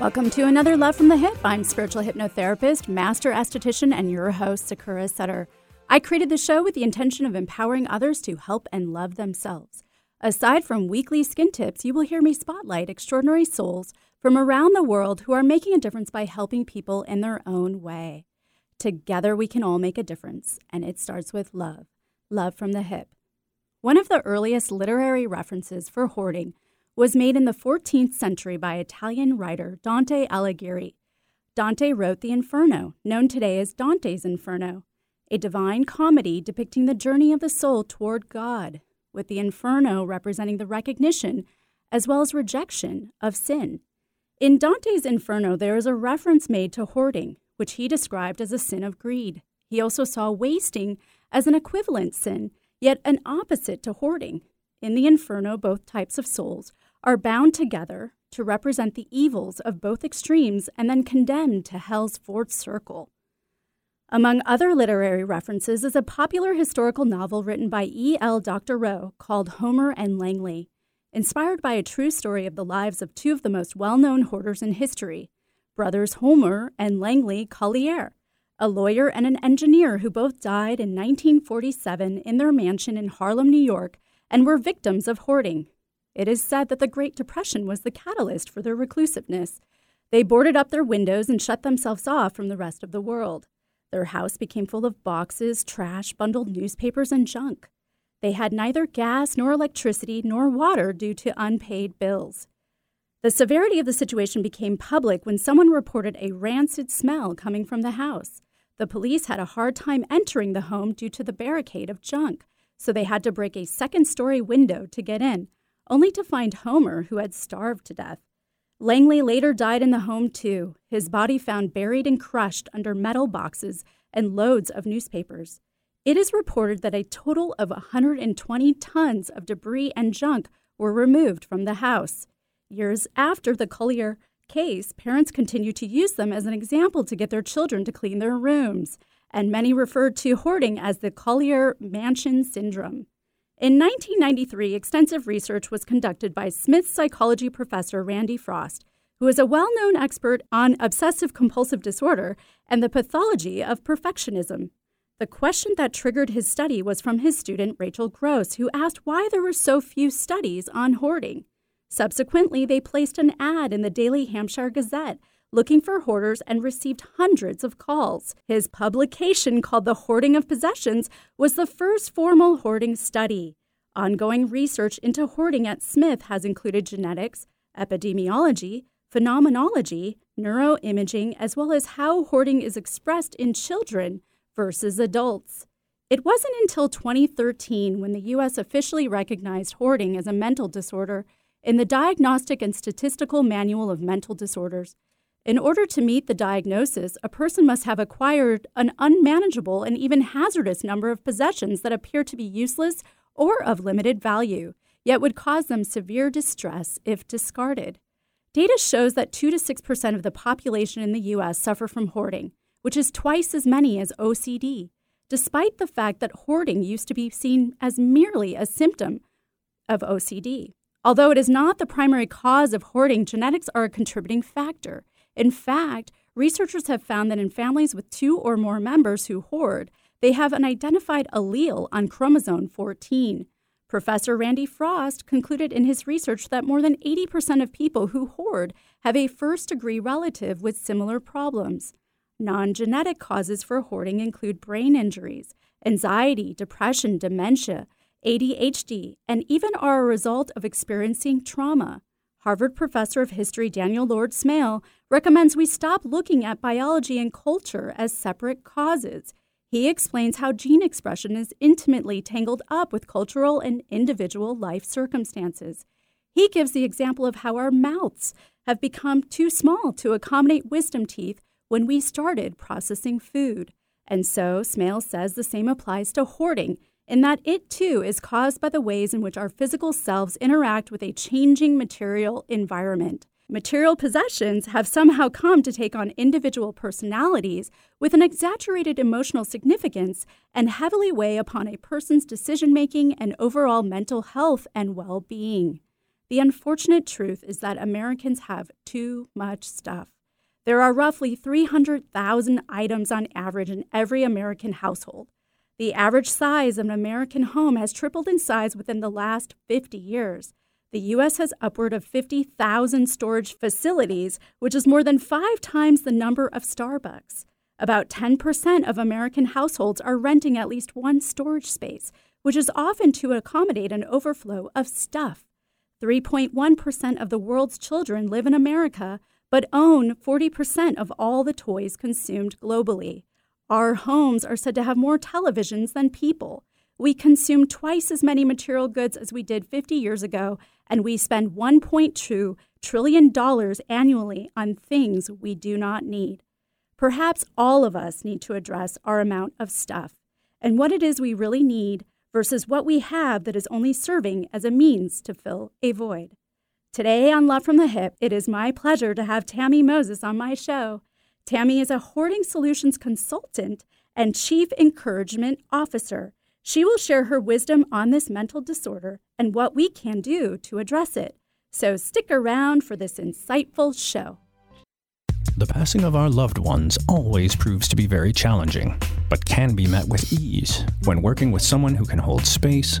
Welcome to another Love from the Hip. I'm spiritual hypnotherapist, master esthetician, and your host, Sakura Sutter. I created the show with the intention of empowering others to help and love themselves. Aside from weekly skin tips, you will hear me spotlight extraordinary souls from around the world who are making a difference by helping people in their own way. Together, we can all make a difference, and it starts with love. Love from the hip. One of the earliest literary references for hoarding was made in the 14th century by Italian writer Dante Alighieri. Dante wrote the Inferno, known today as Dante's Inferno, a divine comedy depicting the journey of the soul toward God, with the Inferno representing the recognition as well as rejection of sin. In Dante's Inferno, there is a reference made to hoarding, which he described as a sin of greed. He also saw wasting as an equivalent sin, yet an opposite to hoarding. In the Inferno, both types of souls are bound together to represent the evils of both extremes and then condemned to hell's fourth circle. Among other literary references is a popular historical novel written by E. L. Doctorow called Homer and Langley, inspired by a true story of the lives of two of the most well known hoarders in history, brothers Homer and Langley Collyer, a lawyer and an engineer who both died in 1947 in their mansion in Harlem, New York, and were victims of hoarding. It is said that the Great Depression was the catalyst for their reclusiveness. They boarded up their windows and shut themselves off from the rest of the world. Their house became full of boxes, trash, bundled newspapers, and junk. They had neither gas nor electricity nor water due to unpaid bills. The severity of the situation became public when someone reported a rancid smell coming from the house. The police had a hard time entering the home due to the barricade of junk, so they had to break a second story window to get in, only to find Homer, who had starved to death. Langley later died in the home too, his body found buried and crushed under metal boxes and loads of newspapers. It is reported that a total of 120 tons of debris and junk were removed from the house. Years after the Collyer case, parents continued to use them as an example to get their children to clean their rooms, and many referred to hoarding as the Collyer Mansion Syndrome. In 1993, extensive research was conducted by Smith psychology professor Randy Frost, who is a well known expert on obsessive compulsive disorder and the pathology of perfectionism. The question that triggered his study was from his student Rachel Gross, who asked why there were so few studies on hoarding. Subsequently, they placed an ad in the Daily Hampshire Gazette looking for hoarders and received hundreds of calls. His publication, called The Hoarding of Possessions, was the first formal hoarding study. Ongoing research into hoarding at Smith has included genetics, epidemiology, phenomenology, neuroimaging, as well as how hoarding is expressed in children versus adults. It wasn't until 2013 when the U.S. officially recognized hoarding as a mental disorder in the Diagnostic and Statistical Manual of Mental Disorders. In order to meet the diagnosis, a person must have acquired an unmanageable and even hazardous number of possessions that appear to be useless or of limited value, yet would cause them severe distress if discarded. Data shows that 2 to 6% of the population in the U.S. suffer from hoarding, which is twice as many as OCD, despite the fact that hoarding used to be seen as merely a symptom of OCD. Although it is not the primary cause of hoarding, genetics are a contributing factor. In fact, researchers have found that in families with two or more members who hoard, they have an identified allele on chromosome 14. Professor Randy Frost concluded in his research that more than 80% of people who hoard have a first degree relative with similar problems. Non genetic causes for hoarding include brain injuries, anxiety, depression, dementia, ADHD, and even are a result of experiencing trauma. Harvard professor of history Daniel Lord Smail recommends we stop looking at biology and culture as separate causes. He explains how gene expression is intimately tangled up with cultural and individual life circumstances. He gives the example of how our mouths have become too small to accommodate wisdom teeth when we started processing food. And so, Smail says the same applies to hoarding in that it too is caused by the ways in which our physical selves interact with a changing material environment. Material possessions have somehow come to take on individual personalities with an exaggerated emotional significance and heavily weigh upon a person's decision making and overall mental health and well being. The unfortunate truth is that Americans have too much stuff. There are roughly 300,000 items on average in every American household. The average size of an American home has tripled in size within the last 50 years. The U.S. has upward of 50,000 storage facilities, which is more than five times the number of Starbucks. About 10% of American households are renting at least one storage space, which is often to accommodate an overflow of stuff. 3.1% of the world's children live in America, but own 40% of all the toys consumed globally. Our homes are said to have more televisions than people. We consume twice as many material goods as we did 50 years ago, and we spend $1.2 trillion annually on things we do not need. Perhaps all of us need to address our amount of stuff and what it is we really need versus what we have that is only serving as a means to fill a void. Today on Love from the Hip, it is my pleasure to have Tammy Moses on my show. Tammy is a hoarding solutions consultant and chief encouragement officer. She will share her wisdom on this mental disorder and what we can do to address it. So stick around for this insightful show. The passing of our loved ones always proves to be very challenging, but can be met with ease when working with someone who can hold space,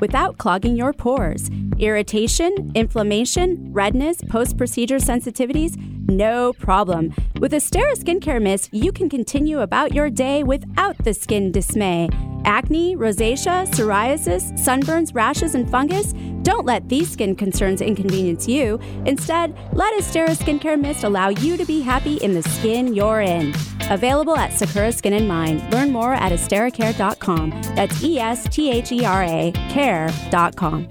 without clogging your pores. Irritation, inflammation, redness, post procedure sensitivities? No problem. With Esthera Skincare Mist, you can continue about your day without the skin dismay. Acne, rosacea, psoriasis, sunburns, rashes, and fungus? Don't let these skin concerns inconvenience you. Instead, let Esthera Skincare Mist allow you to be happy in the skin you're in. Available at Sakura Skin and Mind. Learn more at estheracare.com. That's E S T H E R A care.com.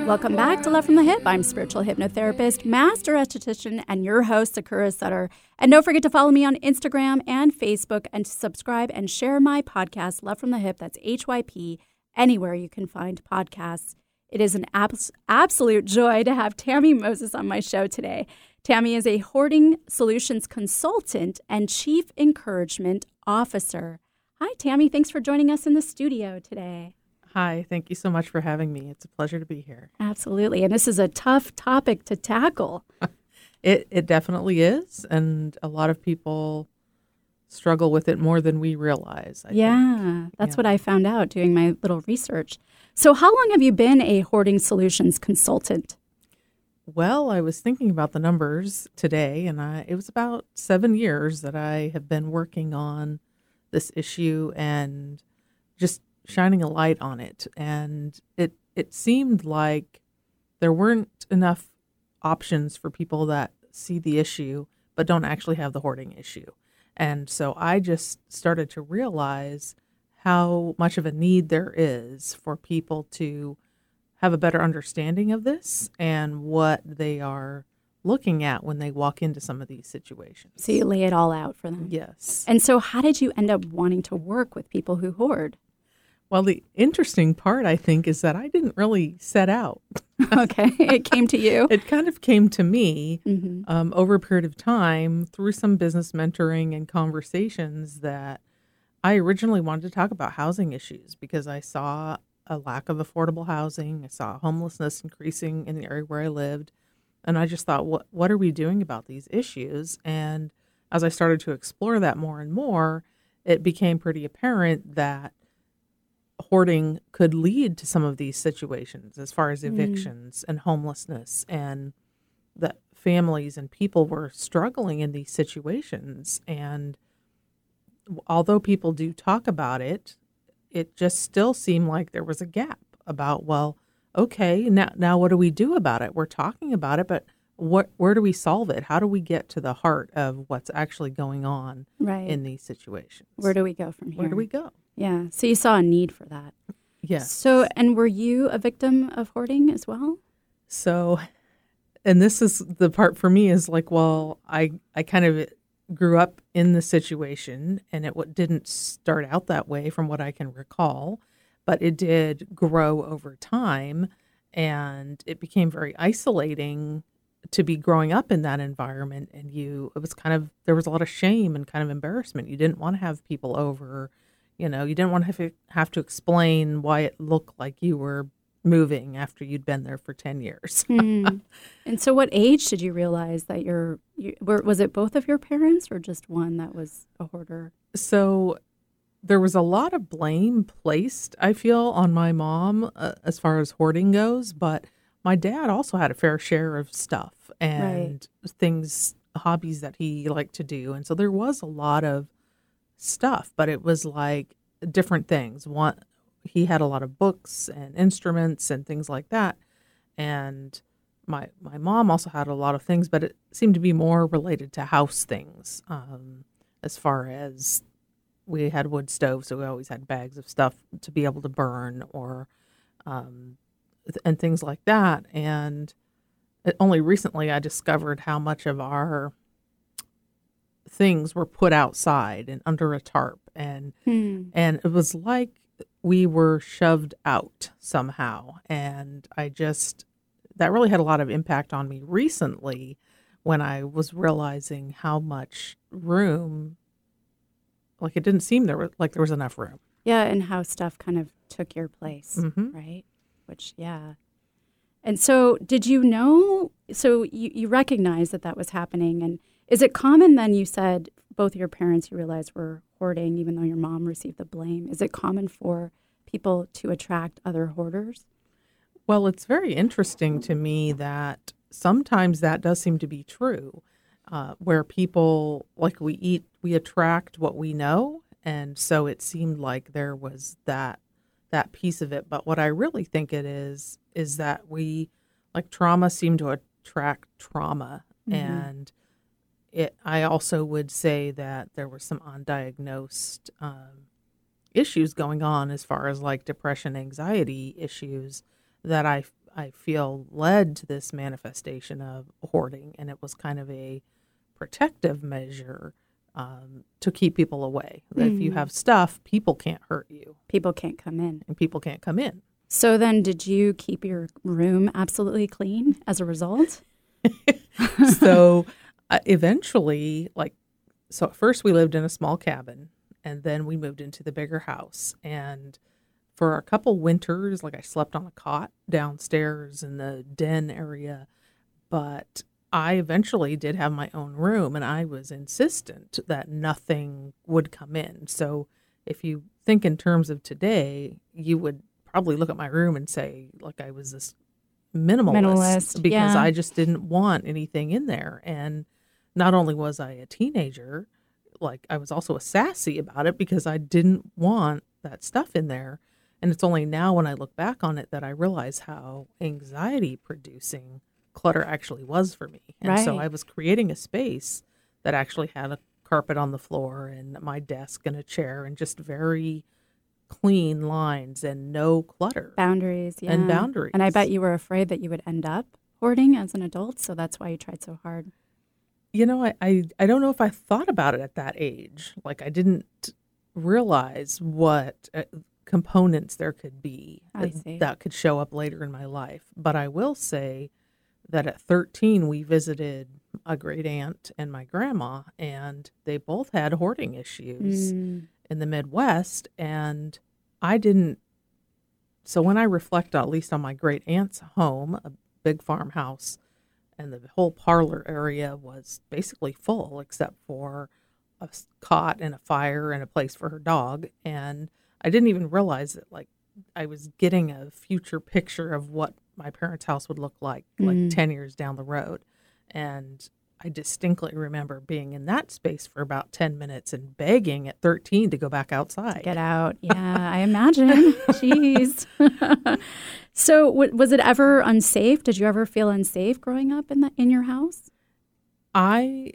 Welcome back to Love from the Hip. I'm spiritual hypnotherapist, master esthetician, and your host, Sakura Sutter. And don't forget to follow me on Instagram and Facebook and to subscribe and share my podcast, Love from the Hip. That's HYP, anywhere you can find podcasts. It is an abs- absolute joy to have Tammy Moses on my show today. Tammy is a hoarding solutions consultant and chief encouragement officer. Hi, Tammy. Thanks for joining us in the studio today. Hi, thank you so much for having me. It's a pleasure to be here. Absolutely. And this is a tough topic to tackle. it it definitely is, and a lot of people struggle with it more than we realize. I yeah, think. that's Yeah. what I found out doing my little research. So, how long have you been a hoarding solutions consultant? Well, I was thinking about the numbers today, and I, it was about seven years that I have been working on this issue and just shining a light on it. And it it seemed like there weren't enough options for people that see the issue but don't actually have the hoarding issue. And so I just started to realize how much of a need there is for people to have a better understanding of this and what they are looking at when they walk into some of these situations. So, you lay it all out for them. Yes. And so, how did you end up wanting to work with people who hoard? Well, the interesting part, I think, is that I didn't really set out. okay, it came to you. It kind of came to me hmm um, over a period of time through some business mentoring and conversations that I originally wanted to talk about housing issues because I saw a lack of affordable housing. I saw homelessness increasing in the area where I lived. And I just thought, what, what are we doing about these issues? And as I started to explore that more and more, it became pretty apparent that hoarding could lead to some of these situations as far as Mm. evictions and homelessness and that families and people were struggling in these situations and although people do talk about it it just still seemed like there was a gap about well okay now now what do we do about it we're talking about it but what where do we solve it how do we get to the heart of what's actually going on Right. in these situations Where do we go from here? where do we go Yeah. So you saw a need for that. yes So, and were you a victim of hoarding as well? So, and this is the part for me is like, well, I I kind of grew up in the situation, and it w- didn't start out that way from what I can recall, but it did grow over time, and it became very isolating to be growing up in that environment. And you, it was kind of there was a lot of shame and kind of embarrassment. You didn't want to have people over. You know, you didn't want to have to, have to explain why it looked like you were moving after you'd been there for 10 years. Hmm. and so, what age did you realize that your you, were, was it both of your parents or just one that was a hoarder? So there was a lot of blame placed, I feel, on my mom uh, as far as hoarding goes, but my dad also had a fair share of stuff and things, hobbies that he liked to do. And so there was a lot of stuff, but it was like different things. One, he had a lot of books and instruments and things like that. And my my mom also had a lot of things, but it seemed to be more related to house things. Um, as far as we had wood stoves, so we always had bags of stuff to be able to burn or um, th- and things like that. And it, only recently I discovered how much of our things were put outside and under a tarp and Hmm. and it was like we were shoved out somehow and i just that really had a lot of impact on me recently when i was realizing how much room like it didn't seem there was like there was enough room Yeah, and how stuff kind of took your place, Mhm. right? Which, yeah. And so, did you know? So, you, you recognize that that was happening. And is it common then, you said both your parents you realized were hoarding, even though your mom received the blame? Is it common for people to attract other hoarders? Well, it's very interesting to me that sometimes that does seem to be true, uh, where people, like we eat, we attract what we know. And so it seemed like there was that that piece of it. But what I really think it is is that we, like trauma, seem to attract trauma, Mhm. and it. I also would say that there were some undiagnosed um, issues going on as far as like depression, anxiety issues that I I feel led to this manifestation of hoarding, and it was kind of a protective measure um, to keep people away. That If you Mm. have stuff, people can't hurt you, People can't come in. and people can't come in. So, then did you keep your room absolutely clean as a result? so uh, eventually, like, so at first we lived in a small cabin, and then we moved into the bigger house. And for a couple winters, like I slept on a cot downstairs in the den area, but I eventually did have my own room, and I was insistent that nothing would come in. So if you think in terms of today, you would probably look at my room and say, like, I was this minimalist, Minimalist, because yeah. I just didn't want anything in there. And not only was I a teenager, like I was also a sassy about it because I didn't want that stuff in there. And it's only now when I look back on it that I realize how anxiety producing clutter actually was for me. And so I was creating a space that actually had a carpet on the floor and my desk and a chair and just very clean lines and no clutter. Boundaries, yeah. And boundaries. And I bet you were afraid that you would end up hoarding as an adult, so that's why you tried so hard. You know, I, I, I don't know if I thought about it at that age. Like I didn't realize what uh, components there could be that, that could show up later in my life. But I will say that at 13, we visited a great aunt and my grandma, and they both had hoarding issues Mm, in the Midwest, and I didn't so when I reflect, at least on my great aunt's home, a big farmhouse, and the whole parlor area was basically full except for a cot and a fire and a place for her dog. And I didn't even realize that, like, I was getting a future picture of what my parents' house would look like, like Mm. 10 years down the road. And I distinctly remember being in that space for about 10 minutes and begging at 13 to go back outside. Get out. Yeah, I imagine. Jeez. so, w- was it ever unsafe? Did you ever feel unsafe growing up in the in your house? I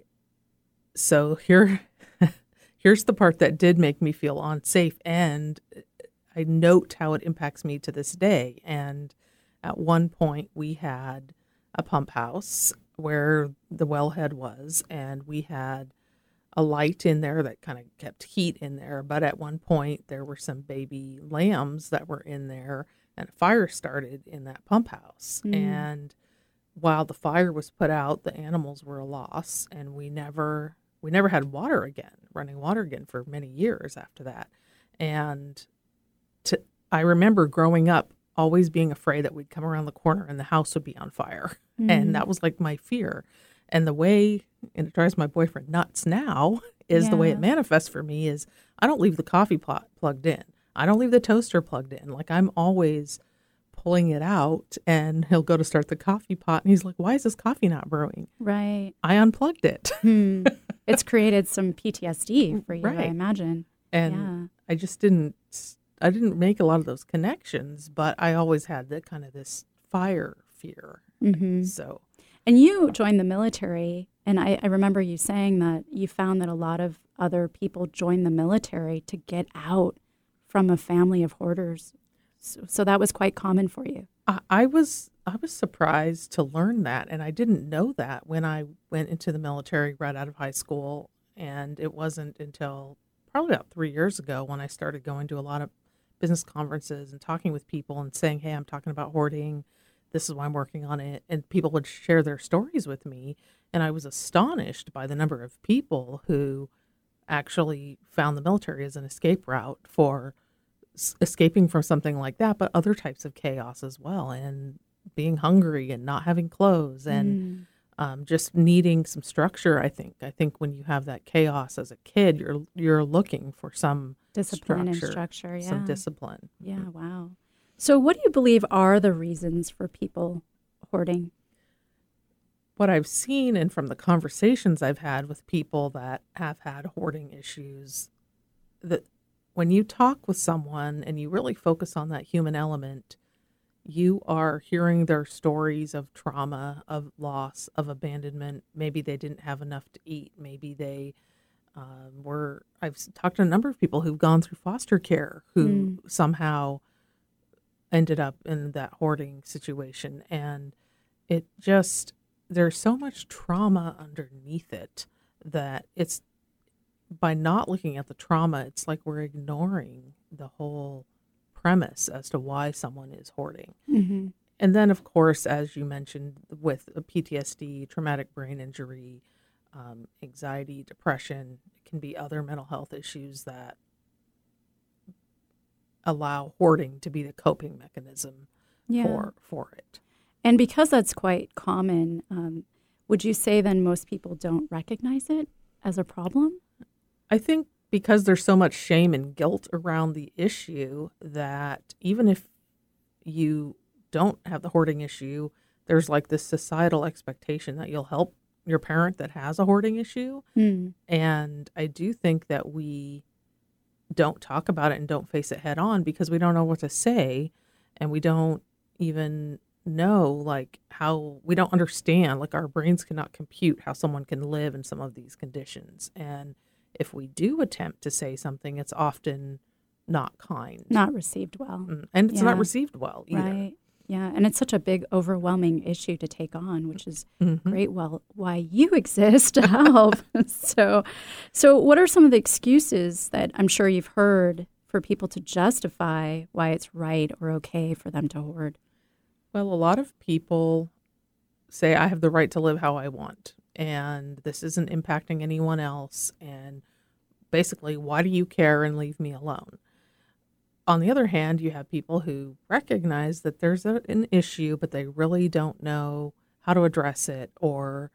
so here here's the part that did make me feel unsafe and I note how it impacts me to this day and at one point we had a pump house where the wellhead was and we had a light in there that kind of kept heat in there but at one point there were some baby lambs that were in there and a fire started in that pump house Mm. and while the fire was put out, the animals were a loss, and we never we never had water again, running water again for many years after that. And to, I remember growing up always being afraid that we'd come around the corner and the house would be on fire, Mm. and that was like my fear. And the way and it drives my boyfriend nuts now is the way it manifests for me is I don't leave the coffee pot plugged in. I don't leave the toaster plugged in. Like I'm always pulling it out and he'll go to start the coffee pot and he's like, Why is this coffee not brewing? Right. I unplugged it. Hmm. it's created some PTSD for you, I imagine. And yeah. I just didn't I didn't make a lot of those connections, but I always had that kind of this fire fear. hmm So And you joined the military, and I, I remember you saying that you found that a lot of other people joined the military to get out from a family of hoarders. So, so that was quite common for you. I, I was I was surprised to learn that, and I didn't know that when I went into the military right out of high school. And it wasn't until probably about three years ago when I started going to a lot of business conferences and talking with people and saying, "Hey, I'm talking about hoarding. This is why I'm working on it." And people would share their stories with me, and I was astonished by the number of people who actually found the military as an escape route for escaping from something like that, but other types of chaos as well, and being hungry and not having clothes and Mm. Um, just needing some structure. I think. I think when you have that chaos as a kid, you're you're looking for some discipline and structure, structure. Yeah. some discipline. yeah. Wow. So, what do you believe are the reasons for people hoarding? what I've seen and from the conversations I've had with people that have had hoarding issues, that when you talk with someone and you really focus on that human element, you are hearing their stories of trauma, of loss, of abandonment. Maybe they didn't have enough to eat. Maybe they um, were. I've talked to a number of people who've gone through foster care who somehow ended up in that hoarding situation. And it just, there's so much trauma underneath it that it's by not looking at the trauma, it's like we're ignoring the whole premise as to why someone is hoarding. Mm-hmm. And then, of course, as you mentioned, with a PTSD, traumatic brain injury, um, anxiety, depression, it can be other mental health issues that allow hoarding to be the coping mechanism Yeah. for for it. And because that's quite common, um, would you say then most people don't recognize it as a problem? I think because there's so much shame and guilt around the issue that even if you don't have the hoarding issue, there's like this societal expectation that you'll help your parent that has a hoarding issue. Mm. And I do think that we don't talk about it and don't face it head on because we don't know what to say and we don't even know like how we don't understand like our brains cannot compute how someone can live in some of these conditions and if we do attempt to say something it's often not kind Not received well. Mm, and it's Yeah. not received well either Right. Yeah. And it's such a big, overwhelming issue to take on, which is Mhm. great. Well, why you exist to help. so, so what are some of the excuses that I'm sure you've heard for people to justify why it's right or okay for them to hoard? Well, a lot of people say I have the right to live how I want and this isn't impacting anyone else and basically why do you care and leave me alone? on the other hand, you have people who recognize that there's a, an issue, but they really don't know how to address it, or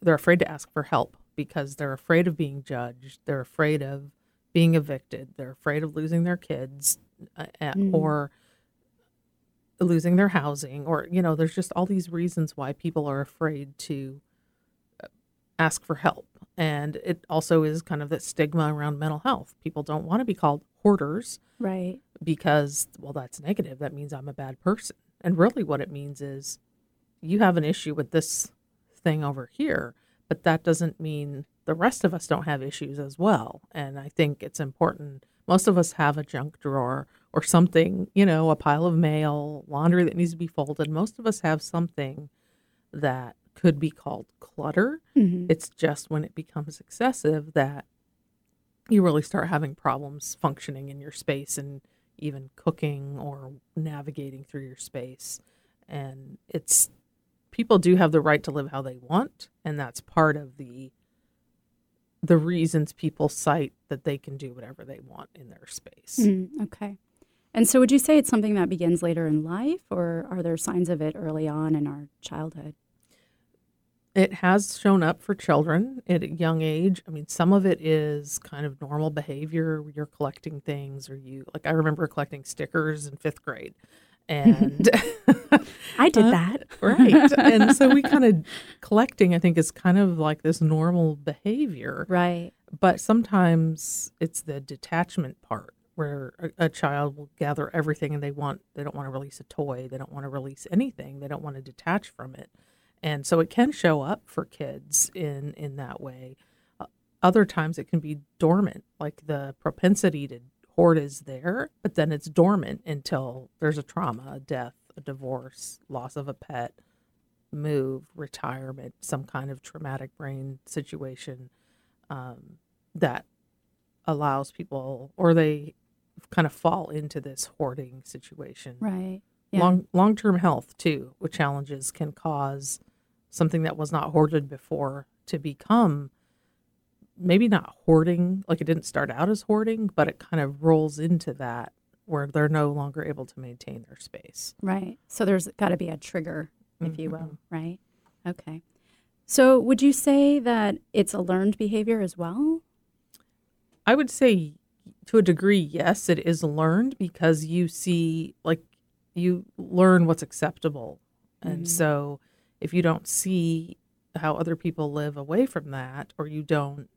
they're afraid to ask for help because they're afraid of being judged. They're afraid of being evicted. They're afraid of losing their kids uh, mm. or losing their housing, or, you know, there's just all these reasons why people are afraid to ask for help. And it also is kind of that stigma around mental health. People don't want to be called hoarders. Right. Because, well, that's negative. That means I'm a bad person. And really, what it means is you have an issue with this thing over here, but that doesn't mean the rest of us don't have issues as well. And I think it's important. Most of us have a junk drawer or something, you know, a pile of mail, laundry that needs to be folded. Most of us have something that could be called clutter. Mm-hmm. It's just when it becomes excessive that you really start having problems functioning in your space and even cooking or navigating through your space. And it's people do have the right to live how they want, and that's part of the the reasons people cite that they can do whatever they want in their space. Mm, okay. And so would you say it's something that begins later in life or are there signs of it early on in our childhood? It has shown up for children at a young age. I mean, some of it is kind of normal behavior. You're collecting things, or you like. I remember collecting stickers in fifth grade, and I did uh, that. right. And so we kind of collecting, I think, is kind of like this normal behavior. Right. But sometimes it's the detachment part where a, a, child will gather everything and they want they don't want to release a toy, they don't want to release anything, they don't want to detach from it and so it can show up for kids in in that way. Uh, other times it can be dormant like the propensity to hoard is there but then it's dormant until there's a trauma a death a divorce loss of a pet move retirement some kind of traumatic brain situation um, that allows people or they kind of fall into this hoarding situation. Right. Yeah. long long-term health too with challenges can cause something that was not hoarded before to become maybe not hoarding, like it didn't start out as hoarding, but it kind of rolls into that where they're no longer able to maintain their space. Right. So there's got to be a trigger, if mm-hmm. you will, mm-hmm. right? Okay. So would you say that it's a learned behavior as well? I would say to a degree, yes, it is learned because you see, like, you learn what's acceptable. Mm-hmm. And so if you don't see how other people live away from that or you don't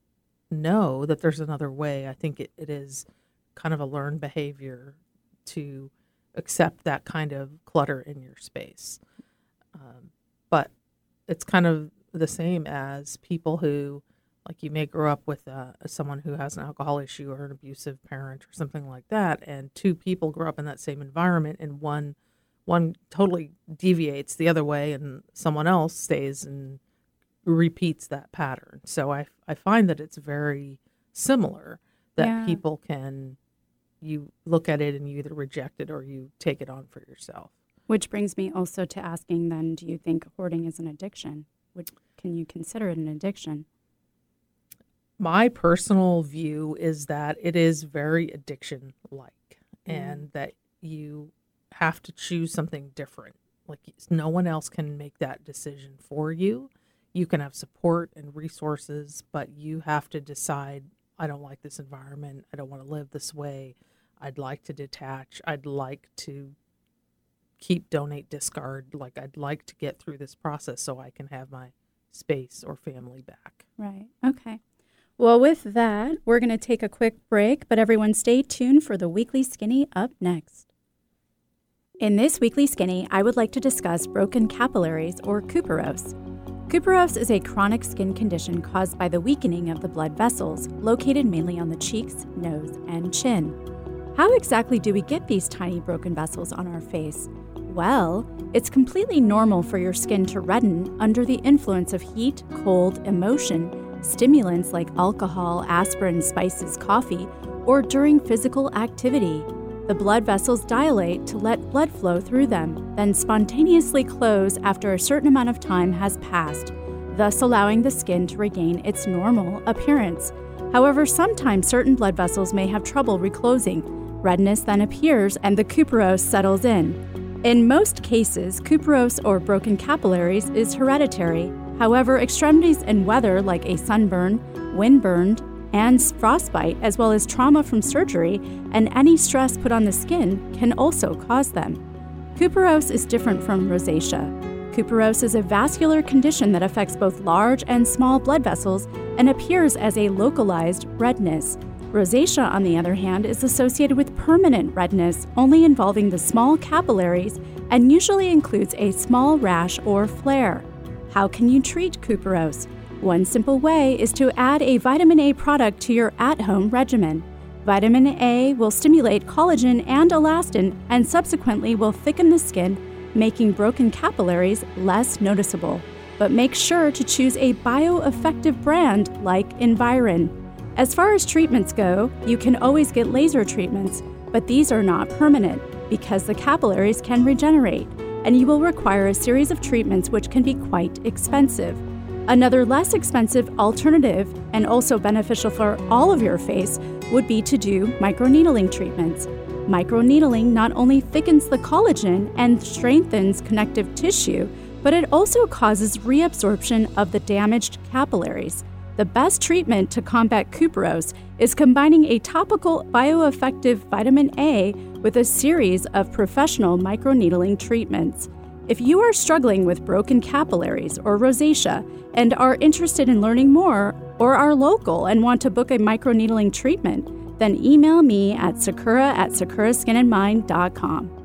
know that there's another way, I think it, it is kind of a learned behavior to accept that kind of clutter in your space. Um, but it's kind of the same as people who, like, you may grow up with uh, someone who has an alcohol issue or an abusive parent or something like that, and two people grow up in that same environment, and one one totally deviates the other way and someone else stays and repeats that pattern. So I, I find that it's very similar that yeah. people can, you look at it and you either reject it or you take it on for yourself. Which brings me also to asking then, do you think hoarding is an addiction? Would, can you consider it an addiction? My personal view is that it is very addiction like mm. and that you have to choose something different. Like no one else can make that decision for you. You can have support and resources, but you have to decide I don't like this environment. I don't want to live this way. I'd like to detach. I'd like to keep, donate, discard. Like I'd like to get through this process so I can have my space or family back. Right. Okay. Well, with that, we're going to take a quick break, but everyone stay tuned for the weekly skinny up next. In this weekly skinny, I would like to discuss broken capillaries or cuperose. Cuperose is a chronic skin condition caused by the weakening of the blood vessels located mainly on the cheeks, nose, and chin. How exactly do we get these tiny broken vessels on our face? Well, it's completely normal for your skin to redden under the influence of heat, cold, emotion, stimulants like alcohol, aspirin, spices, coffee, or during physical activity. The blood vessels dilate to let blood flow through them, then spontaneously close after a certain amount of time has passed, thus allowing the skin to regain its normal appearance. However, sometimes certain blood vessels may have trouble reclosing, Redness then appears and the cuperose settles in. In most cases, cuperose or broken capillaries is hereditary. However, extremities and weather like a sunburn, windburned, and frostbite, as well as trauma from surgery and any stress put on the skin, can also cause them. Cuperose is different from rosacea. Cuperose is a vascular condition that affects both large and small blood vessels and appears as a localized redness. Rosacea, on the other hand, is associated with permanent redness, only involving the small capillaries and usually includes a small rash or flare. How can you treat cuperose? One simple way is to add a vitamin A product to your at home regimen. Vitamin A will stimulate collagen and elastin and subsequently will thicken the skin, making broken capillaries less noticeable. But make sure to choose a bioeffective brand like Environ. As far as treatments go, you can always get laser treatments, but these are not permanent because the capillaries can regenerate, and you will require a series of treatments which can be quite expensive. Another less expensive alternative, and also beneficial for all of your face, would be to do microneedling treatments. Microneedling not only thickens the collagen and strengthens connective tissue, but it also causes reabsorption of the damaged capillaries. The best treatment to combat cuperose is combining a topical bioeffective vitamin A with a series of professional microneedling treatments. If you are struggling with broken capillaries or rosacea and are interested in learning more, or are local and want to book a microneedling treatment, then email me at sakura at sakuraskinandmind.com.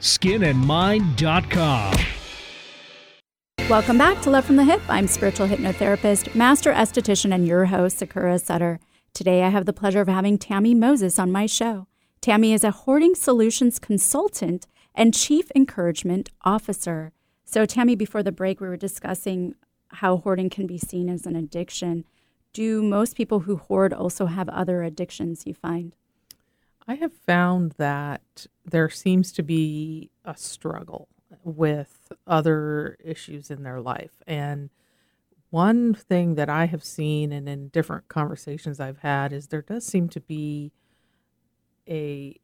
skinandmind.com. Welcome back to Love from the Hip. I'm spiritual hypnotherapist, master esthetician, and your host, Sakura Sutter. Today, I have the pleasure of having Tammy Moses on my show. Tammy is a hoarding solutions consultant and chief encouragement officer. So, Tammy, before the break, we were discussing how hoarding can be seen as an addiction. Do most people who hoard also have other addictions you find? I have found that there seems to be a struggle with other issues in their life. And one thing that I have seen and in different conversations I've had is there does seem to be a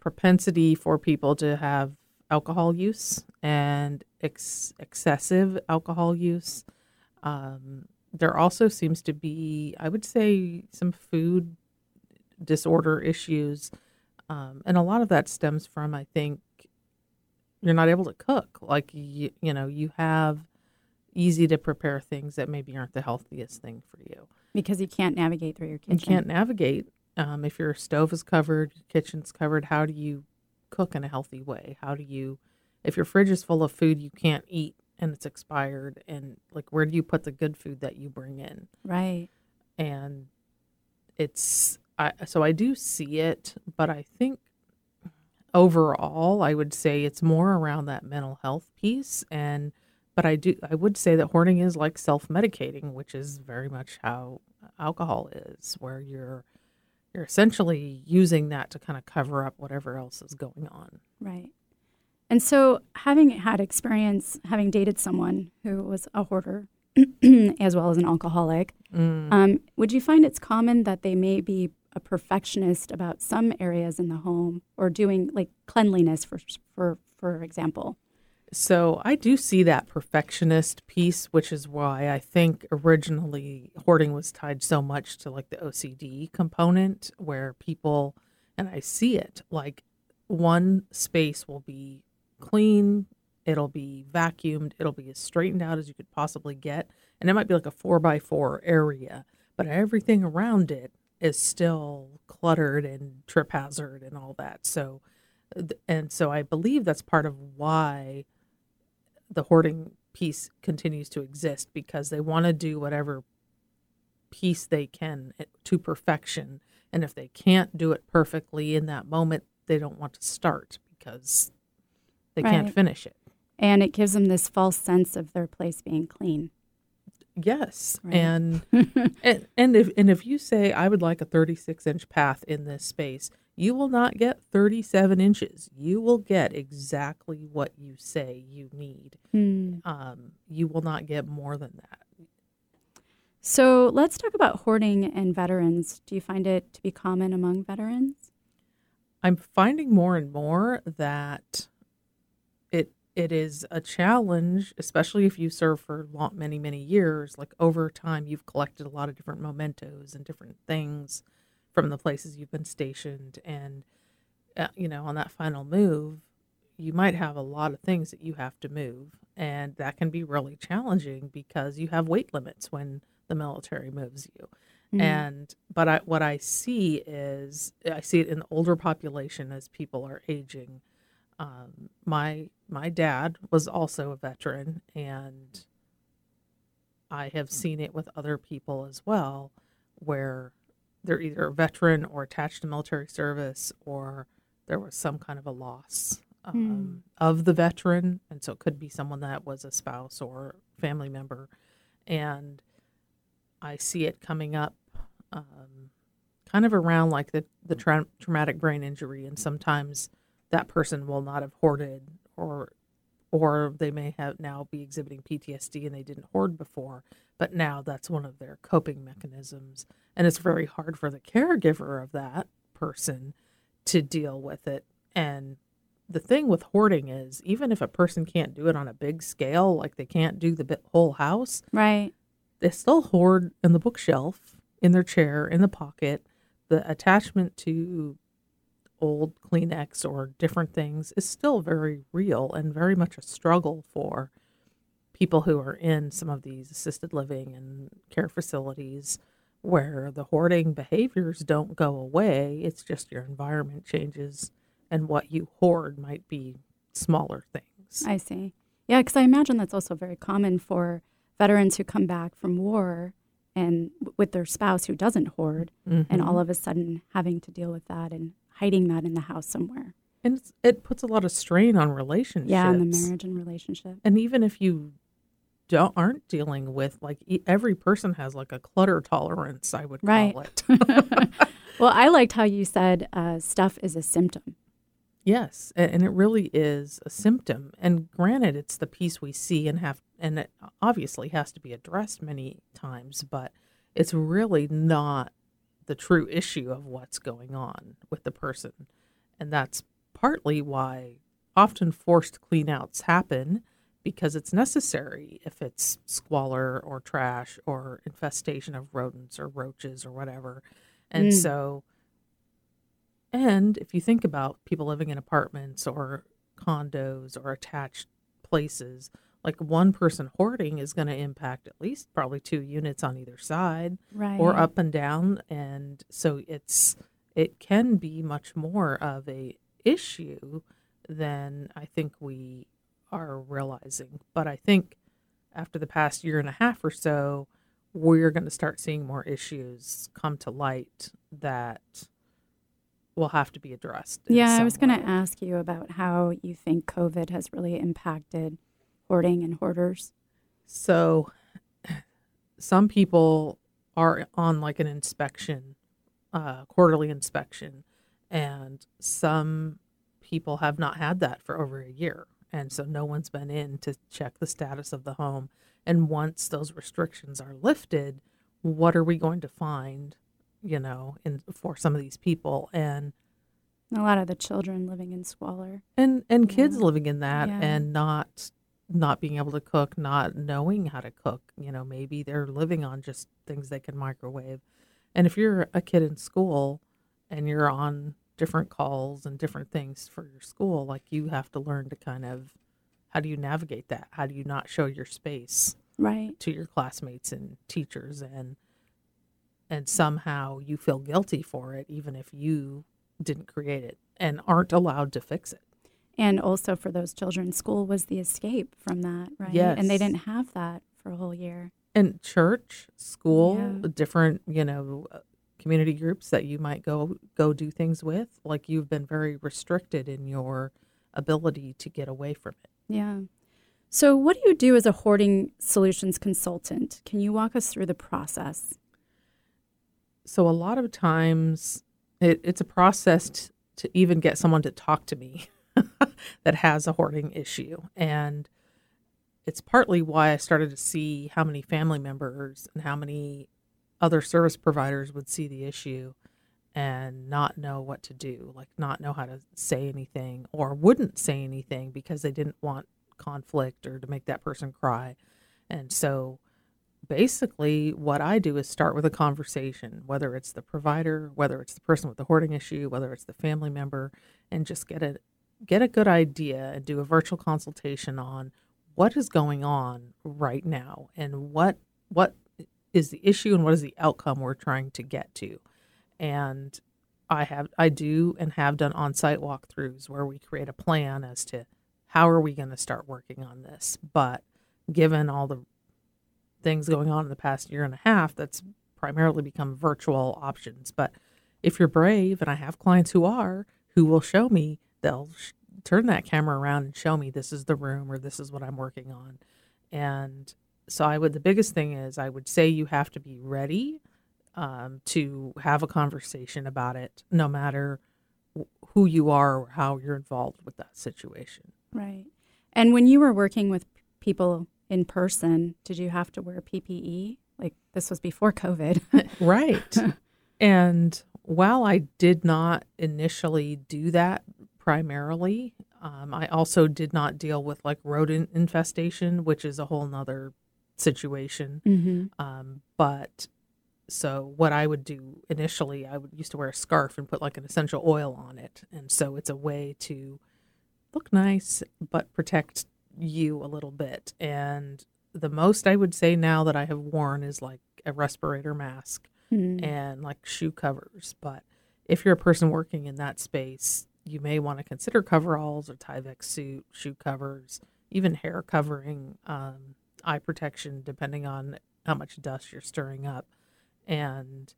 propensity for people to have alcohol use and ex- excessive alcohol use. Um, there also seems to be, I would say, some food disorder issues. Um, and a lot of that stems from, I think, you're not able to cook. Like, you, you know, you have easy to prepare things that maybe aren't the healthiest thing for you. Because you can't navigate through your kitchen. You can't navigate. Um, if your stove is covered, your kitchen's covered, how do you cook in a healthy way? How do you, if your fridge is full of food you can't eat and it's expired, and like, where do you put the good food that you bring in? Right. And it's I, so I do see it, but I think overall, I would say it's more around that mental health piece. And, but I do, I would say that hoarding is like self medicating, which is very much how alcohol is, where you're, you're essentially using that to kind of cover up whatever else is going on. Right. And so, having had experience, having dated someone who was a hoarder as well as an alcoholic, mm. um, would you find it's common that they may be a perfectionist about some areas in the home or doing like cleanliness for for for example. So i do see that perfectionist piece which is why i think originally hoarding was tied so much to like the ocd component where people and i see it like one space will be clean it'll be vacuumed it'll be as straightened out as you could possibly get and it might be like a four by four area but everything around it is still cluttered and trip hazard and all that. So, and so I believe that's part of why the hoarding piece continues to exist because they want to do whatever piece they can eh, to perfection And if they can't do it perfectly in that moment, they don't want to start because they can't finish it. And it gives them this false sense of their place being clean. Yes, Right. and and and if and if you say I would like a 36 inch path in this space, you will not get 37 inches. You will get exactly what you say you need. Hmm. Um, you will not get more than that. So let's talk about hoarding and veterans. Do you find it to be common among veterans? I'm finding more and more that it is a challenge, especially if you serve for long, many many years. Like over time, you've collected a lot of different mementos and different things from the places you've been stationed, and uh, you know, on that final move, you might have a lot of things that you have to move, and that can be really challenging because you have weight limits when the military moves you Mm. and but I, what I see is I see it in the older population as people are aging. Um, my my dad was also a veteran, and I have seen it with other people as well, where they're either a veteran or attached to military service, or there was some kind of a loss um, of the veteran, and so it could be someone that was a spouse or family member, and I see it coming up um, kind of around like the, the tra- traumatic brain injury, and sometimes that person will not have hoarded, or or they may have now be exhibiting PTSD and they didn't hoard before, but now that's one of their coping mechanisms, and it's very hard for the caregiver of that person to deal with it. And the thing with hoarding is, even if a person can't do it on a big scale, like they can't do the whole house, Right. they still hoard in the bookshelf, in their chair, in the pocket. The attachment to old Kleenex or different things is still very real and very much a struggle for people who are in some of these assisted living and care facilities where the hoarding behaviors don't go away. It's just your environment changes and what you hoard might be smaller things. I see. Yeah, because I imagine that's also very common for veterans who come back from war and with their spouse who doesn't hoard, and Mhm. all of a sudden having to deal with that and hiding that in the house somewhere. and it's, it puts a lot of strain on relationships. Yeah, in the marriage and relationship. and even if you don't aren't dealing with like every person has like a clutter tolerance i would call it well, I liked how you said uh, stuff is a symptom. yes and it really is a symptom and granted it's the piece we see and have and it obviously has to be addressed many times but it's really not the true issue of what's going on with the person and that's partly why often forced cleanouts happen because it's necessary if it's squalor or trash or infestation of rodents or roaches or whatever. And Mm. so, and if you think about people living in apartments or condos or attached places, like one person hoarding is going to impact at least probably two units on either side Right. or up and down and so it's it can be much more of a issue than i think we are realizing but i think after the past year and a half or so we're going to start seeing more issues come to light that will have to be addressed Yeah, I was going to ask you about how you think COVID has really impacted hoarding and hoarders. So some people are on like an inspection, uh, quarterly inspection, and some people have not had that for over a year. And so no one's been in to check the status of the home. And once those restrictions are lifted, what are we going to find, you know, in for some of these people? And A lot of the children living in squalor. and and kids living in that Yeah. and not not being able to cook not knowing how to cook you know maybe they're living on just things they can microwave. And if you're a kid in school and you're on different calls and different things for your school like you have to learn to kind of how do you navigate that? How do you not show your space Right. to your classmates and teachers and and somehow you feel guilty for it even if you didn't create it and aren't allowed to fix it And also for those children, school was the escape from that, right? Yes. And they didn't have that for a whole year. and church school Yeah. different you know uh, community groups that you might go go do things with. Like you've been very restricted in your ability to get away from it. Yeah. So, what do you do as a hoarding solutions consultant? Can you walk us through the process? So, a lot of times it, it's a process t- to even get someone to talk to me that has a hoarding issue. And it's partly why I started to see how many family members and how many other service providers would see the issue and not know what to do, like not know how to say anything or wouldn't say anything because they didn't want conflict or to make that person cry. And so basically what I do is start with a conversation, whether it's the provider, whether it's the person with the hoarding issue, whether it's the family member, and just get a get a good idea and do a virtual consultation on what is going on right now and what what is the issue and what is the outcome we're trying to get to. And I have I do and have done on-site walkthroughs where we create a plan as to how are we going to start working on this. But given all the things going on in the past year and a half, that's primarily become virtual options. But if you're brave, and I have clients who are, who will show me, they'll sh- turn that camera around and show me this is the room or this is what I'm working on. And so I would, the biggest thing is I would say you have to be ready um, to have a conversation about it, no matter who you are or how you're involved with that situation. Right. And when you were working with people in person, did you have to wear PPE? Like this was before COVID. right. and while I did not initially do that primarily, um, I also did not deal with like rodent infestation, which is a whole nother situation. Mm-hmm. Um, but so what I would do initially, I would used to wear a scarf and put like an essential oil on it, and so it's a way to look nice but protect you a little bit. And the most I would say now that I have worn is like a respirator mask Mm. and like shoe covers. But if you're a person working in that space, you may want to consider coveralls or Tyvek suit, shoe covers, even hair covering, um, eye protection, depending on how much dust you're stirring up. And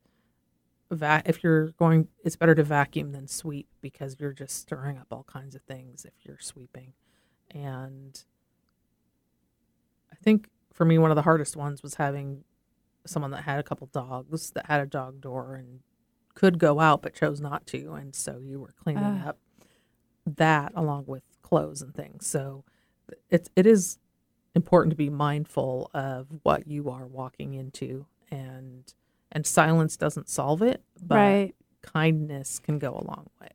va- if you're going, it's better to vacuum than sweep because you're just stirring up all kinds of things if you're sweeping. And I think for me, one of the hardest ones was having someone that had a couple dogs that had a dog door and could go out but chose not to. And so you were cleaning Ah. up that along with clothes and things. So it's, it is important to be mindful of what you are walking into and and silence doesn't solve it but right. kindness can go a long way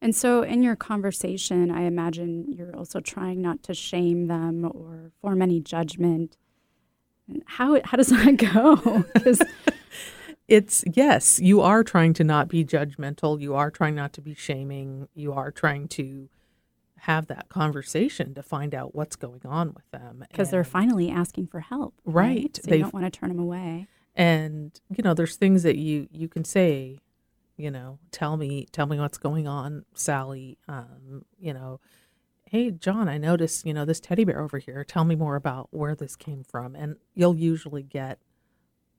And so, in your conversation, I imagine you're also trying not to shame them or form any judgment. How how does that go? it's yes you are trying to not be judgmental. You are trying not to be shaming. You are trying to have that conversation to find out what's going on with them because they're finally asking for help, Right. So you They've- don't want to turn them away. and you know there's things that you you can say you know tell me tell me what's going on sally. Um you know hey john i noticed you know this teddy bear over here. Tell me more about where this came from. And you'll usually get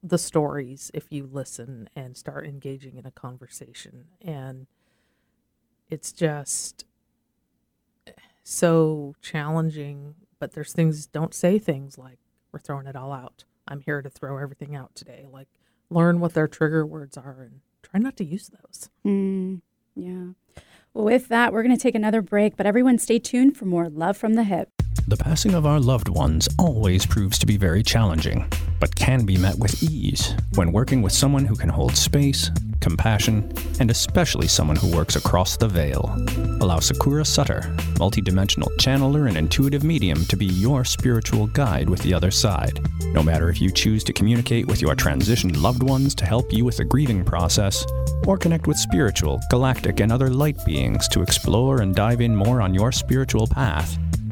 the stories if you listen and start engaging in a conversation. And it's just so challenging but there's things don't say things like we're throwing it all out. I'm here to throw everything out today. Like learn what their trigger words are and try not to use those. Mm, yeah. Well, with that, we're going to take another break, but everyone stay tuned for more Love from the Hip. The passing of our loved ones always proves to be very challenging, but can be met with ease when working with someone who can hold space, compassion, and especially someone who works across the veil. Allow Sakura Sutter, multidimensional channeler and intuitive medium, to be your spiritual guide with the other side. No matter if you choose to communicate with your transitioned loved ones to help you with the grieving process, or connect with spiritual, galactic, and other light beings to explore and dive in more on your spiritual path.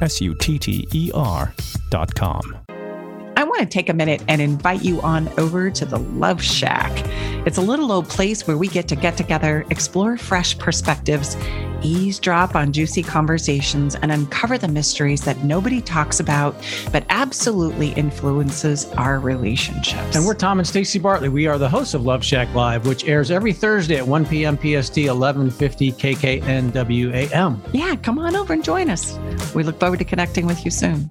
S U T T E R.com. I want to take a minute and invite you on over to the Love Shack. It's a little old place where we get to get together, explore fresh perspectives, eavesdrop on juicy conversations, and uncover the mysteries that nobody talks about, but absolutely influences our relationships. And we're Tom and Stacy Bartley. We are the hosts of Love Shack Live, which airs every Thursday at 1 p.m. PST, 1150 KKNW AM. Yeah, come on over and join us. We look forward to connecting with you soon.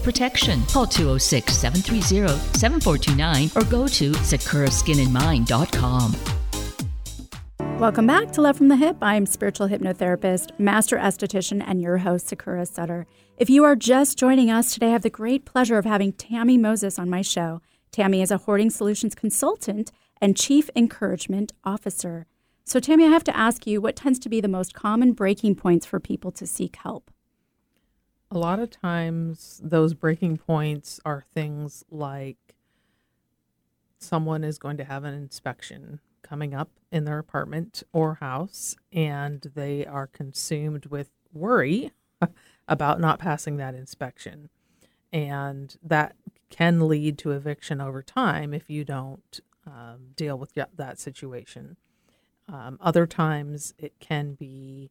protection. Call 206 730 7429 or go to sakuraskinandmind.com. Welcome back to Love from the Hip. I'm spiritual hypnotherapist, master esthetician, and your host, Sakura Sutter. If you are just joining us today, I have the great pleasure of having Tammy Moses on my show. Tammy is a hoarding solutions consultant and chief encouragement officer. So, Tammy, I have to ask you what tends to be the most common breaking points for people to seek help? A lot of times, those breaking points are things like someone is going to have an inspection coming up in their apartment or house, and they are consumed with worry about not passing that inspection. And that can lead to eviction over time if you don't um, deal with that situation. Um, other times, it can be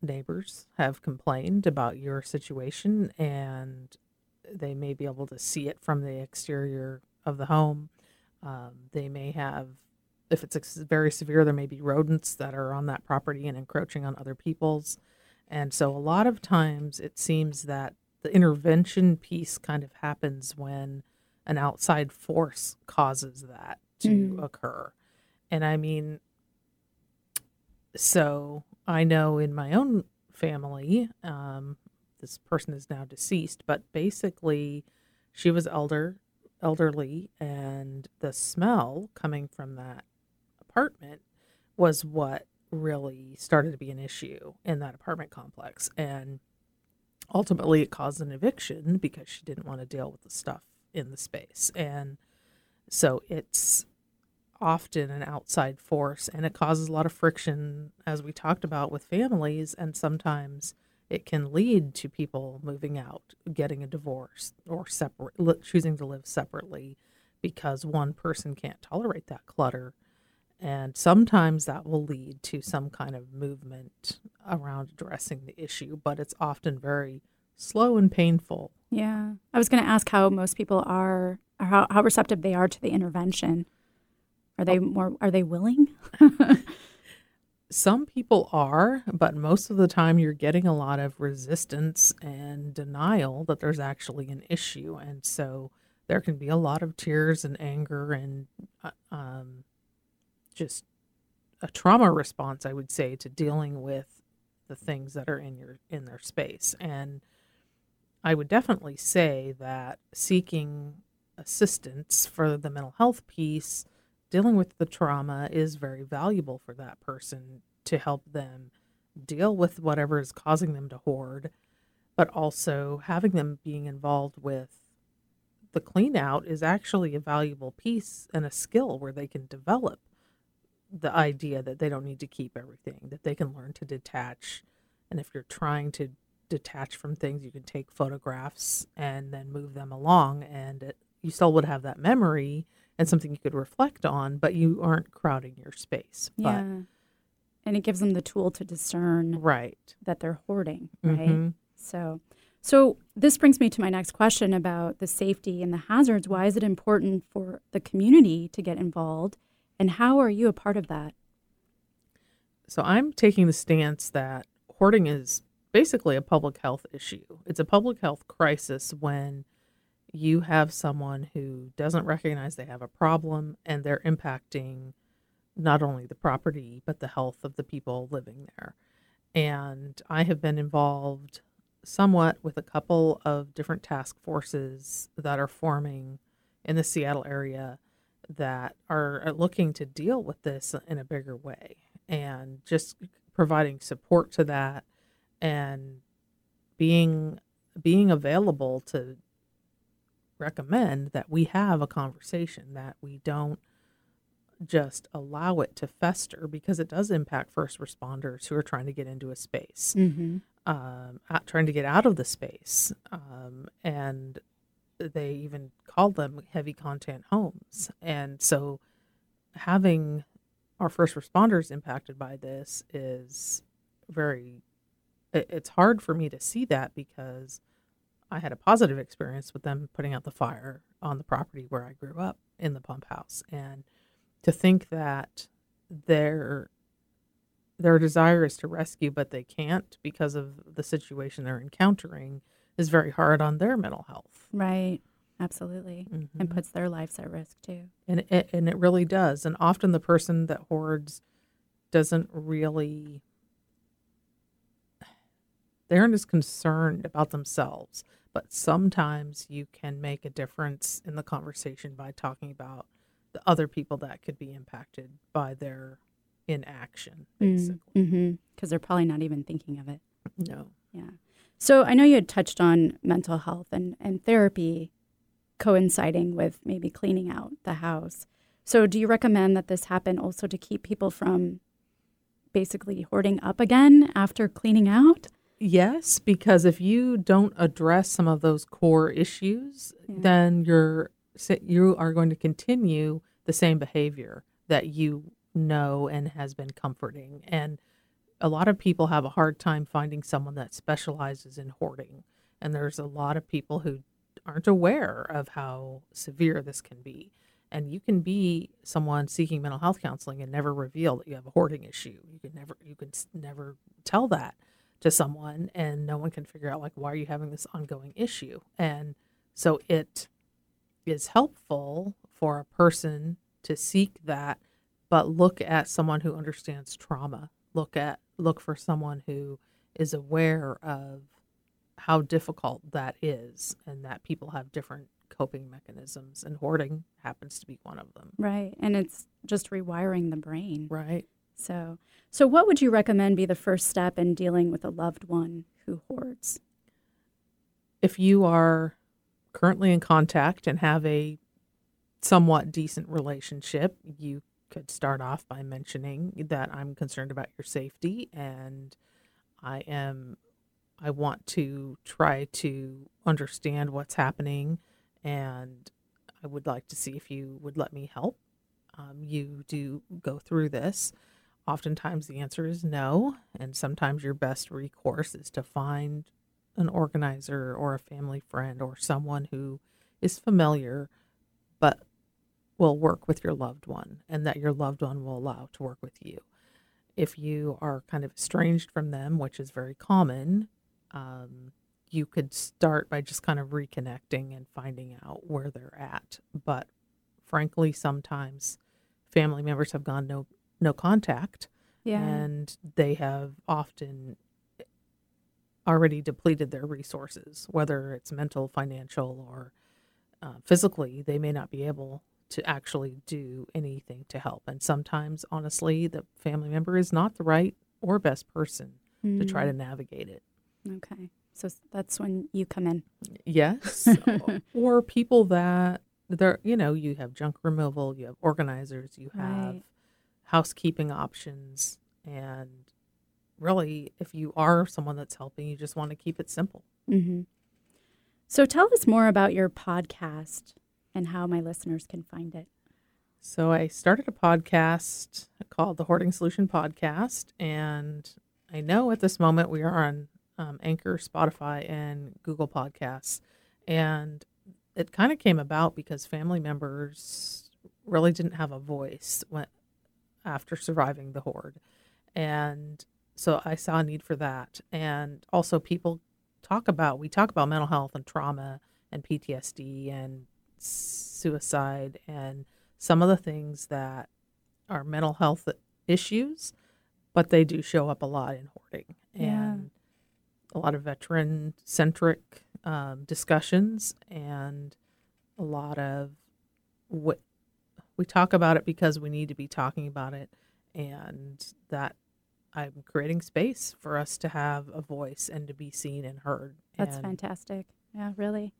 neighbors have complained about your situation and they may be able to see it from the exterior of the home. Um, they may have, if it's very severe, there may be rodents that are on that property and encroaching on other people's. And so a lot of times it seems that the intervention piece kind of happens when an outside force causes that to mm. occur. And I mean, so I know in my own family, um, this person is now deceased, but basically, she was elder, elderly, and the smell coming from that apartment was what really started to be an issue in that apartment complex, and ultimately, it caused an eviction because she didn't want to deal with the stuff in the space, and so it's often an outside force and it causes a lot of friction as we talked about with families and sometimes it can lead to people moving out getting a divorce or separate choosing to live separately because one person can't tolerate that clutter. And sometimes that will lead to some kind of movement around addressing the issue but it's often very slow and painful. Yeah. I was going to ask how most people are how, how receptive they are to the intervention are they more? Are they willing? Some people are, but most of the time you're getting a lot of resistance and denial that there's actually an issue, and so there can be a lot of tears and anger and uh, um, just a trauma response, I would say, to dealing with the things that are in your in their space. And I would definitely say that seeking assistance for the mental health piece dealing with the trauma is very valuable for that person to help them deal with whatever is causing them to hoard, but also having them being involved with the clean out is actually a valuable piece and a skill where they can develop the idea that they don't need to keep everything, that they can learn to detach. And if you're trying to detach from things, you can take photographs and then move them along, and it, you still would have that memory and something you could reflect on, but you aren't crowding your space. Yeah. But, and it gives them the tool to discern right that they're hoarding, right? Mm-hmm. So so this brings me to my next question about the safety and the hazards. Why is it important for the community to get involved and how are you a part of that? So I'm taking the stance that hoarding is basically a public health issue. It's a public health crisis when you have someone who doesn't recognize they have a problem and they're impacting not only the property but the health of the people living there. And I have been involved somewhat with a couple of different task forces that are forming in the Seattle area that are uh, looking to deal with this in a bigger way and just providing support to that and being being available to recommend that we have a conversation that we don't just allow it to fester because it does impact first responders who are trying to get into a space Mm-hmm. um, trying to get out of the space um, and they even call them heavy content homes and so having our first responders impacted by this is very it, it's hard for me to see that because i had a positive experience with them putting out the fire on the property where i grew up in the pump house and to think that their their desire is to rescue but they can't because of the situation they're encountering is very hard on their mental health Right. Absolutely. And Mhm. puts their lives at risk too. and it, and it really does and often the person that hoards doesn't really they aren't as concerned about themselves but sometimes you can make a difference in the conversation by talking about the other people that could be impacted by their inaction basically Mm-hmm. Because they're probably not even thinking of it. no Yeah. So I know you had touched on mental health and, and therapy coinciding with maybe cleaning out the house. So do you recommend that this happen also to keep people from basically hoarding up again after cleaning out? Yes, because if you don't address some of those core issues, Yeah. then you're you are going to continue the same behavior that you know and has been comforting. And a lot of people have a hard time finding someone that specializes in hoarding. And there's a lot of people who aren't aware of how severe this can be. And you can be someone seeking mental health counseling and never reveal that you have a hoarding issue. You can never you can never tell that to someone and no one can figure out like why are you having this ongoing issue and so it is helpful for a person to seek that but look at someone who understands trauma look at look for someone who is aware of how difficult that is and that people have different coping mechanisms and hoarding happens to be one of them Right. And it's just rewiring the brain. right So so what would you recommend be the first step in dealing with a loved one who hoards? if you are currently in contact and have a somewhat decent relationship, you could start off by mentioning that I'm concerned about your safety and I am I want to try to understand what's happening and I would like to see if you would let me help. Um, you do go through this. Oftentimes the answer is no, and sometimes your best recourse is to find an organizer or a family friend or someone who is familiar but will work with your loved one and that your loved one will allow to work with you. If you are kind of estranged from them, which is very common, um, you could start by just kind of reconnecting and finding out where they're at. But frankly, sometimes family members have gone no no contact Yeah. and they have often already depleted their resources, whether it's mental, financial, or uh, physically. They may not be able to actually do anything to help. And sometimes, honestly, the family member is not the right or best person to try to navigate it. Mm, Okay. So that's when you come in. Yes. or people that they're, you know, you have junk removal, you have organizers, you have Right. Housekeeping options. And really, if you are someone that's helping, you just want to keep it simple. hmm So tell us more about your podcast and how my listeners can find it. So I started a podcast called the Hoarding Solution Podcast, and I know at this moment we are on um, Anchor, Spotify, and Google Podcasts, and it kind of came about because family members really didn't have a voice when, after surviving the hoard, and so I saw a need for that, and also people talk about we talk about mental health and trauma and PTSD and suicide and some of the things that are mental health issues, but they do show up a lot in hoarding Yeah. and a lot of veteran centric um, discussions and a lot of what we talk about it because we need to be talking about it and that I'm creating space for us to have a voice and to be seen and heard. That's and fantastic. Yeah, really.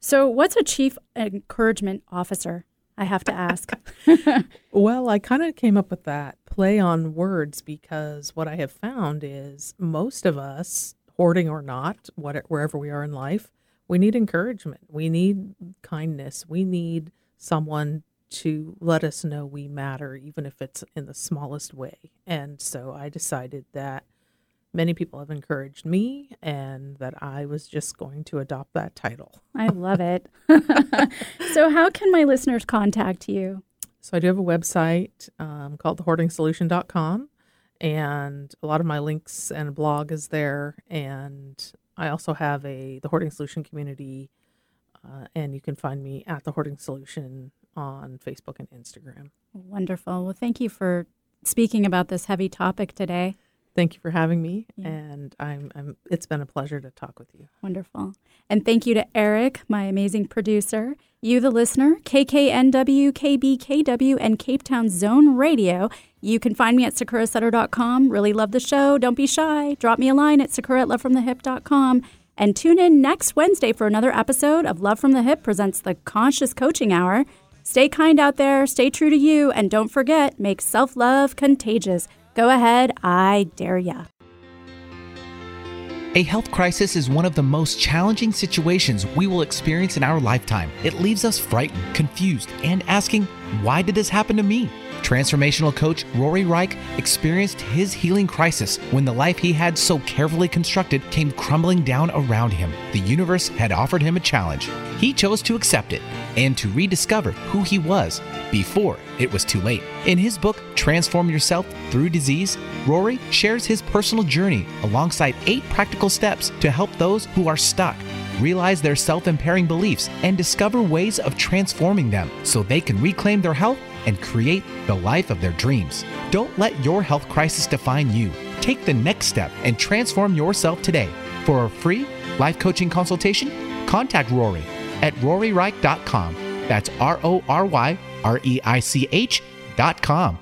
So, what's a chief encouragement officer? I have to ask. Well, I kind of came up with that play on words because what I have found is most of us, hoarding or not, what, wherever we are in life, we need encouragement. We need kindness. We need someone to let us know we matter, even if it's in the smallest way. And so I decided that many people have encouraged me and that I was just going to adopt that title. I love it. so, how can my listeners contact you? So I do have a website um, called thehoardingsolution.com, and a lot of my links and blog is there. And I also have a the Hoarding Solution community, uh, and you can find me at the Hoarding Solution on Facebook and Instagram. Wonderful. Well, thank you for speaking about this heavy topic today. Thank you for having me, Yeah. and I'm, I'm. It's been a pleasure to talk with you. Wonderful. And thank you to Eric, my amazing producer, you, the listener, KKNW, KBKW, and Cape Town Zone Radio. You can find me at sakurasutter.com. Really love the show. Don't be shy. Drop me a line at sakura at lovefromthehip.com. And tune in next Wednesday for another episode of Love from the Hip presents the Conscious Coaching Hour. Stay kind out there, stay true to you, and don't forget, make self love contagious. Go ahead, I dare ya. A health crisis is one of the most challenging situations we will experience in our lifetime. It leaves us frightened, confused, and asking, why did this happen to me? Transformational coach Rory Reich experienced his healing crisis when the life he had so carefully constructed came crumbling down around him. The universe had offered him a challenge. He chose to accept it and to rediscover who he was before it was too late. In his book, Transform Yourself Through Disease, Rory shares his personal journey alongside eight practical steps to help those who are stuck realize their self impairing beliefs and discover ways of transforming them so they can reclaim their health and create the life of their dreams. Don't let your health crisis define you. Take the next step and transform yourself today. For a free life coaching consultation, contact Rory at roryreich.com. That's R O R Y R E I C H.com.